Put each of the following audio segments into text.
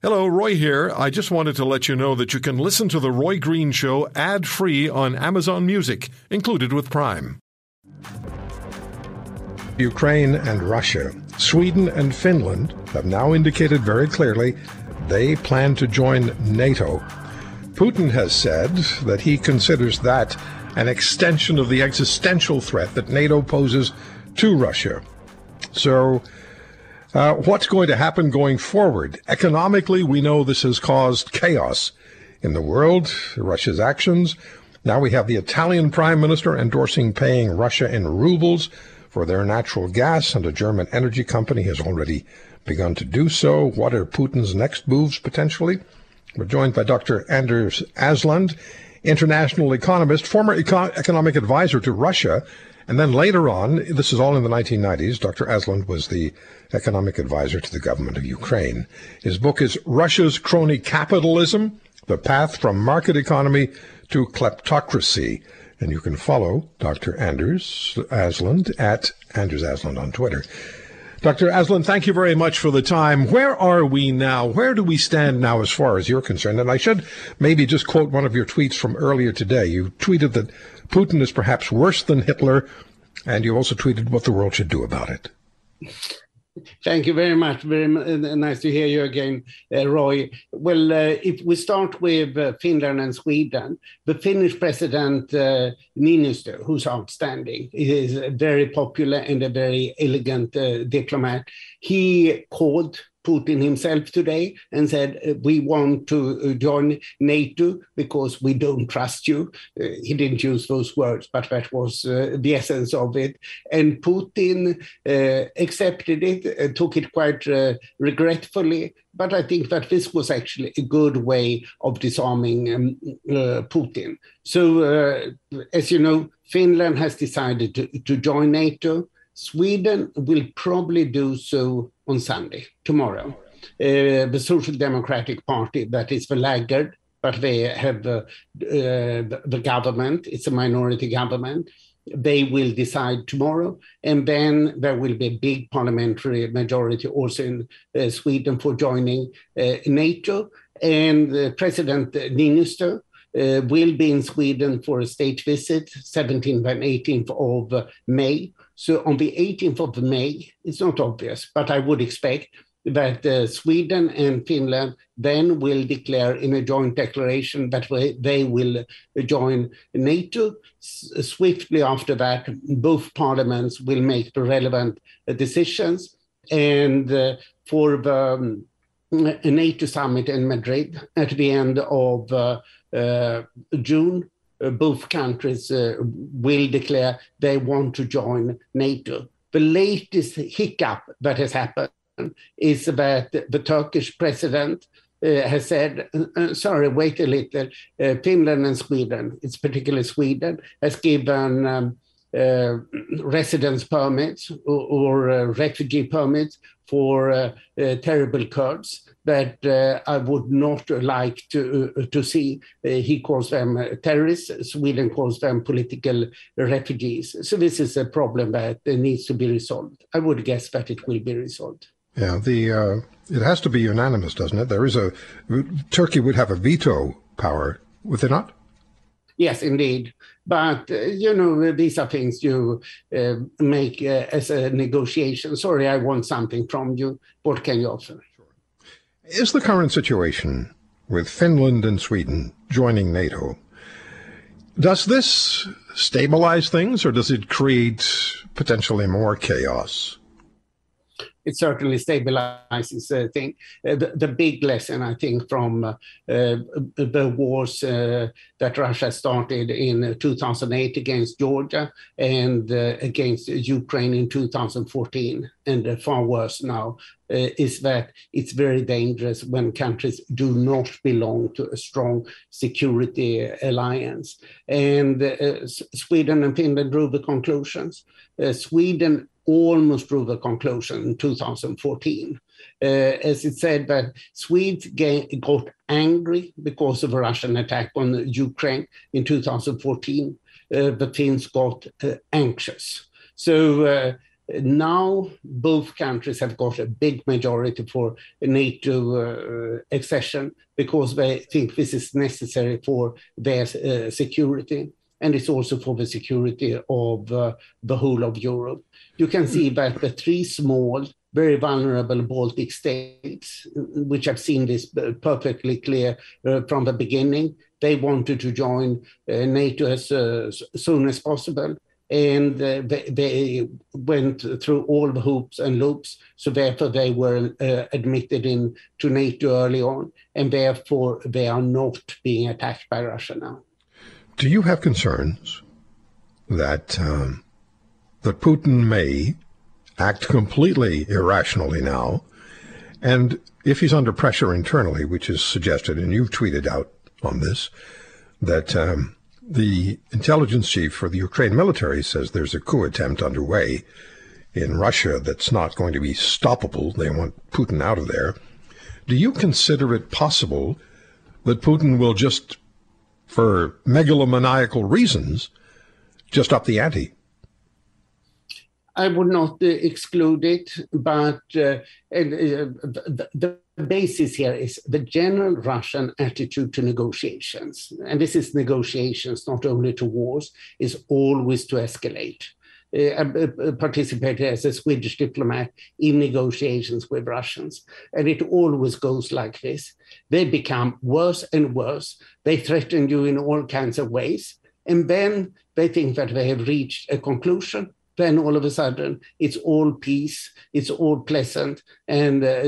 Hello, Roy here. I just wanted to let you know that you can listen to The Roy Green Show ad free on Amazon Music, included with Prime. Ukraine and Russia, Sweden and Finland have now indicated very clearly they plan to join NATO. Putin has said that he considers that an extension of the existential threat that NATO poses to Russia. So, uh, what's going to happen going forward? Economically, we know this has caused chaos in the world, Russia's actions. Now we have the Italian prime minister endorsing paying Russia in rubles for their natural gas, and a German energy company has already begun to do so. What are Putin's next moves potentially? We're joined by Dr. Anders Aslund, international economist, former eco- economic advisor to Russia, and then later on, this is all in the 1990s, Dr. Aslund was the economic advisor to the government of Ukraine. His book is Russia's Crony Capitalism, The Path from Market Economy to Kleptocracy. And you can follow Dr. Anders Aslund at Anders Aslund on Twitter. Dr. Aslund, thank you very much for the time. Where are we now? Where do we stand now as far as you're concerned? And I should maybe just quote one of your tweets from earlier today. You tweeted that Putin is perhaps worse than Hitler, and you also tweeted what the world should do about it. Thank you very much. Very uh, nice to hear you again, uh, Roy. Well, uh, if we start with uh, Finland and Sweden, the Finnish president uh, Niinistö, who's outstanding, is very popular and a very elegant uh, diplomat. He called Putin himself today and said, uh, We want to uh, join NATO because we don't trust you. Uh, he didn't use those words, but that was uh, the essence of it. And Putin uh, accepted it, took it quite uh, regretfully. But I think that this was actually a good way of disarming um, Putin. So, as you know, Finland has decided to, to join NATO. Sweden will probably do so on Sunday, tomorrow. Uh, the Social Democratic Party, that is the laggard, but they have uh, the government, it's a minority government. They will decide tomorrow, and then there will be a big parliamentary majority also in uh, Sweden for joining NATO. And President Niinistö uh, will be in Sweden for a state visit, 17th and 18th of May. So on the 18th of May, it's not obvious, but I would expect that uh, Sweden and Finland then will declare in a joint declaration that they will join NATO. S- swiftly after that, both parliaments will make the relevant uh, decisions. And uh, for the um, NATO summit in Madrid at the end of uh, uh, June, uh, both countries uh, will declare they want to join NATO. The latest hiccup that has happened is that the Turkish president uh, has said, uh, sorry, wait a little. Uh, Finland and Sweden, it's particularly Sweden, has given um, uh, residence permits or, or uh, refugee permits for uh, terrible Kurds that I would not like to to see. he calls them terrorists. Sweden calls them political refugees. So this is a problem that needs to be resolved. I would guess that it will be resolved. Yeah, the uh, it has to be unanimous, doesn't it? There is a Turkey would have a veto power, would they not? Yes, indeed. But, uh, you know, these are things you uh, make uh, as a negotiation. Sorry, I want something from you. What can you offer? Is the current situation with Finland and Sweden joining NATO, does this stabilize things or does it create potentially more chaos? It certainly stabilizes uh, thing. Uh, the, the, big lesson, I think, from uh, uh the wars uh, that Russia started in uh, 2008 against Georgia and against Ukraine in 2014, and far worse now, is that it's very dangerous when countries do not belong to a strong security alliance. And Sweden and Finland drew the conclusions. Sweden almost drew the conclusion in 2014. Uh, as it said that Swedes got angry because of a Russian attack on Ukraine in 2014. Uh, the Finns got uh, anxious. So uh, Now, both countries have got a big majority for NATO uh, accession because they think this is necessary for their uh, security and it's also for the security of uh, the whole of Europe. You can see that the three small, very vulnerable Baltic states, which have seen this perfectly clear uh, from the beginning, they wanted to join uh, NATO as uh, soon as possible and uh, they, they, went through all the hoops and loops. So therefore, they were uh, admitted into NATO early on, and therefore they are not being attacked by Russia now. Do you have concerns that um, that Putin may act completely irrationally now, and if he's under pressure internally, which is suggested, and you've tweeted out on this, that um, the intelligence chief for the Ukraine military says there's a coup attempt underway in Russia that's not going to be stoppable. They want Putin out of there. Do you consider it possible that Putin will just, for megalomaniacal reasons, just up the ante? I would not uh, exclude it, but uh, uh, the, the basis here is the general Russian attitude to negotiations. And this is negotiations, not only to wars, is always to escalate. Uh, uh, participated as a Swedish diplomat in negotiations with Russians. And it always goes like this. They become worse and worse. They threaten you in all kinds of ways. And then they think that they have reached a conclusion then all of a sudden it's all peace, it's all pleasant, and uh,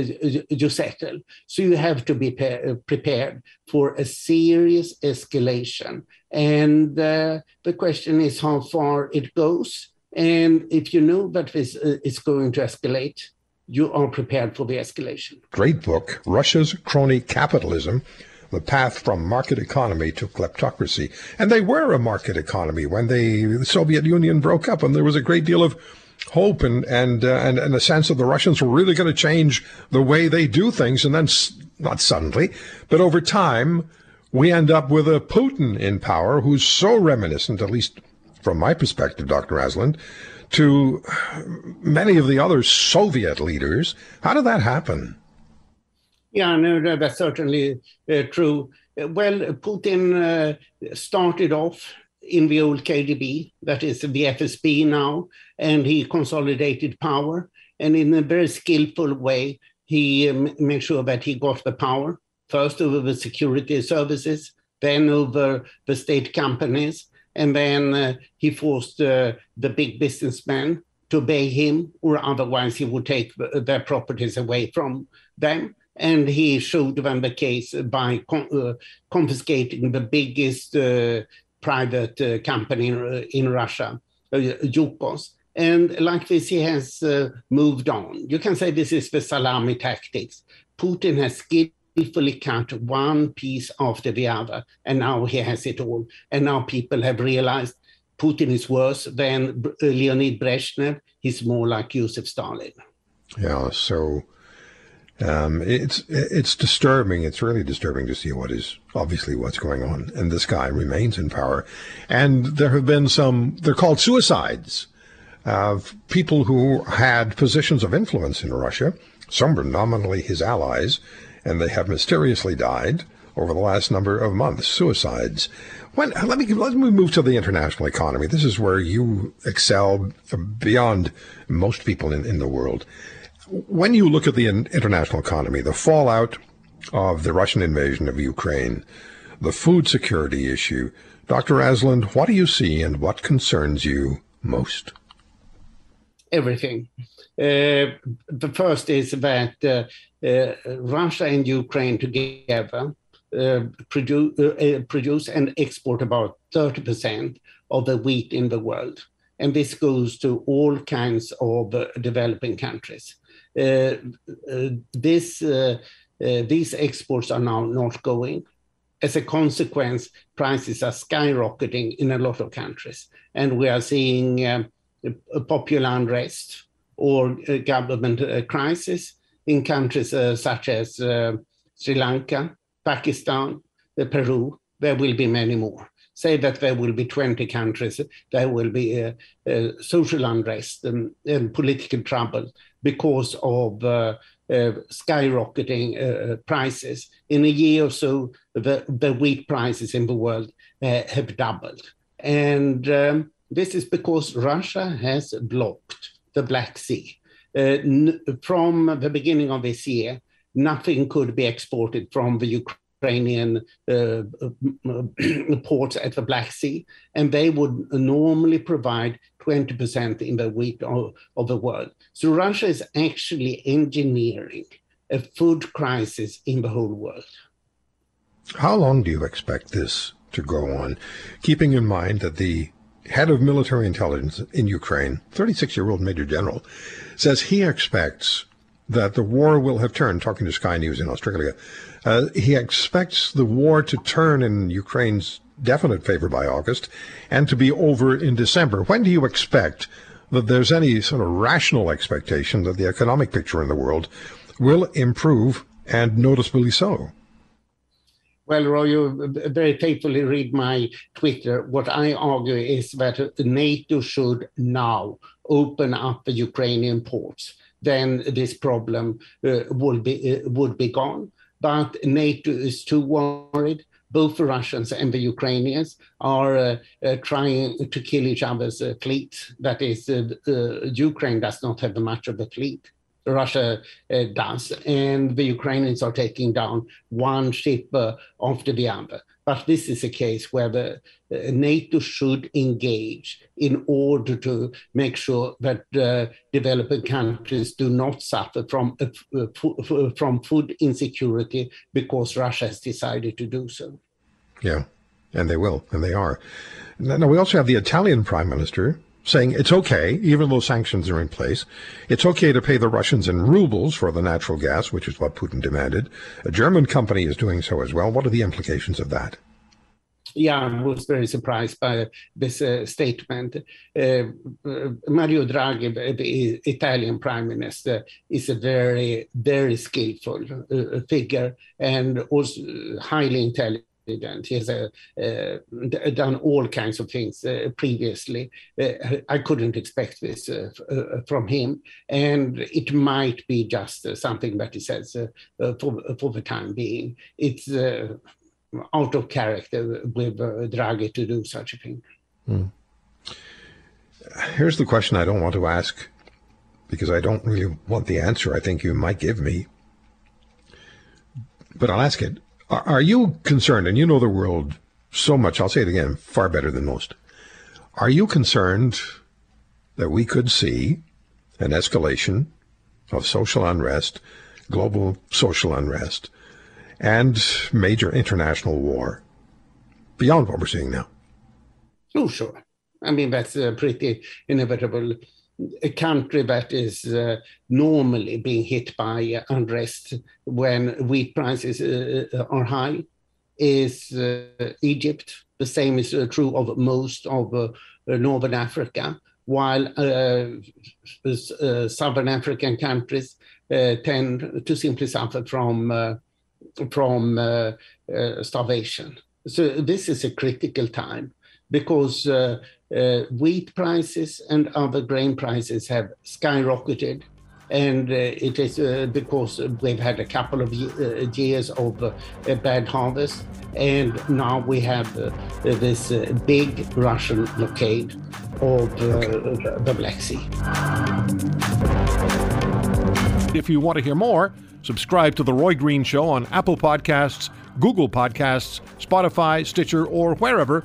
you settle. So you have to be prepared for a serious escalation. And uh, the question is how far it goes. And if you know that this uh, is going to escalate, you are prepared for the escalation. Great book, Russia's Crony Capitalism the path from market economy to kleptocracy. And they were a market economy when the Soviet Union broke up, and there was a great deal of hope and and uh, and, and a sense that the Russians were really going to change the way they do things. And then, not suddenly, but over time, we end up with a Putin in power who's so reminiscent, at least from my perspective, Dr. Aslund, to many of the other Soviet leaders. How did that happen? Yeah, no, that's certainly uh, true. Well, Putin uh, started off in the old KGB, that is the FSB now, and he consolidated power. And in a very skillful way, he um, made sure that he got the power, first over the security services, then over the state companies, and then uh, he forced uh, the big businessmen to obey him, or otherwise he would take their properties away from them and he showed them the case by con- uh, confiscating the biggest private company in, Russia, uh, Yukos. And like this, he has uh, moved on. You can say this is the salami tactics. Putin has skillfully cut one piece after the other, and now he has it all. And now people have realized Putin is worse than Leonid Brezhnev. He's more like Joseph Stalin. Yeah, so um, it's it's disturbing. It's really disturbing to see what is obviously what's going on, and this guy remains in power. And there have been some. They're called suicides of people who had positions of influence in Russia. Some were nominally his allies, and they have mysteriously died over the last number of months. Suicides. When let me let me move to the international economy. This is where you excel beyond most people in, in the world when you look at the international economy, the fallout of the Russian invasion of Ukraine, the food security issue, Dr. Aslund, what do you see and what concerns you most? Everything. Uh, the first is that uh, Russia and Ukraine together uh, produce, uh, uh, produce and export about 30% of the wheat in the world. And this goes to all kinds of developing countries. Uh, uh, this, uh, these exports are now not going. As a consequence, prices are skyrocketing in a lot of countries. And we are seeing popular unrest or government crisis in countries such as Sri Lanka, Pakistan, Peru. There will be many more. say that there will be 20 countries, there will be uh, uh, social unrest and, and, political trouble because of uh, uh skyrocketing uh, prices. In a year or so, the, the wheat prices in the world uh, have doubled. And um, this is because Russia has blocked the Black Sea. From the beginning of this year, nothing could be exported from the Ukrainian uh ports at the Black Sea, and they would normally provide 20% in the wheat of, of the world. So Russia is actually engineering a food crisis in the whole world. How long do you expect this to go on, keeping in mind that the head of military intelligence in Ukraine, 36 year old Major General, says he expects that the war will have turned, talking to Sky News in Australia, uh, he expects the war to turn in Ukraine's definite favor by August and to be over in December. When do you expect that there's any sort of rational expectation that the economic picture in the world will improve and noticeably so? Well, Roy, you very faithfully read my Twitter. What I argue is that NATO should now open up the Ukrainian ports. Then this problem uh, will be uh, would be gone but NATO is too worried. Both the Russians and the Ukrainians are uh, uh, trying to kill each other's uh. That is, uh, uh, Ukraine does not have much of a fleet. Russia uh, does, and the Ukrainians are taking down one ship after the other. But this is a case where the uh, NATO should engage in order to make sure that uh, developing countries do not suffer from, uh, uh from food insecurity because Russia has decided to do so. Yeah, and they will, and they are. Now, we also have the Italian Prime Minister saying it's okay, even though sanctions are in place, it's okay to pay the Russians in rubles for the natural gas, which is what Putin demanded. A German company is doing so as well. What are the implications of that? Yeah, I was very surprised by this uh, statement. Uh, uh, Mario Draghi, the Italian prime minister, is a very, very skillful uh, figure and also highly intelligent he has uh, uh, done all kinds of things uh, previously. I couldn't expect this from him, and it might be just something that he says for, for the time being. It's out of character with Draghi to do such a thing. Hmm. Here's the question I don't want to ask because I don't really want the answer I think you might give me. But I'll ask it. Are you concerned, and you know the world so much, I'll say it again, far better than most. Are you concerned that we could see an escalation of social unrest, global social unrest, and major international war beyond what we're seeing now? Oh, sure. I mean, that's uh, pretty inevitable a country that is uh, normally being hit by uh, unrest when wheat prices uh, uh are high is uh, Egypt. The same is uh, true of most of Northern Africa, while Southern African countries tend to simply suffer from, from starvation. So this is a critical time because uh, uh, wheat prices and other grain prices have skyrocketed. And uh, it is uh, because we've had a couple of uh, years of uh, bad harvest. And now we have this big Russian blockade of the Black Sea. If you want to hear more, subscribe to The Roy Green Show on Apple Podcasts, Google Podcasts, Spotify, Stitcher, or wherever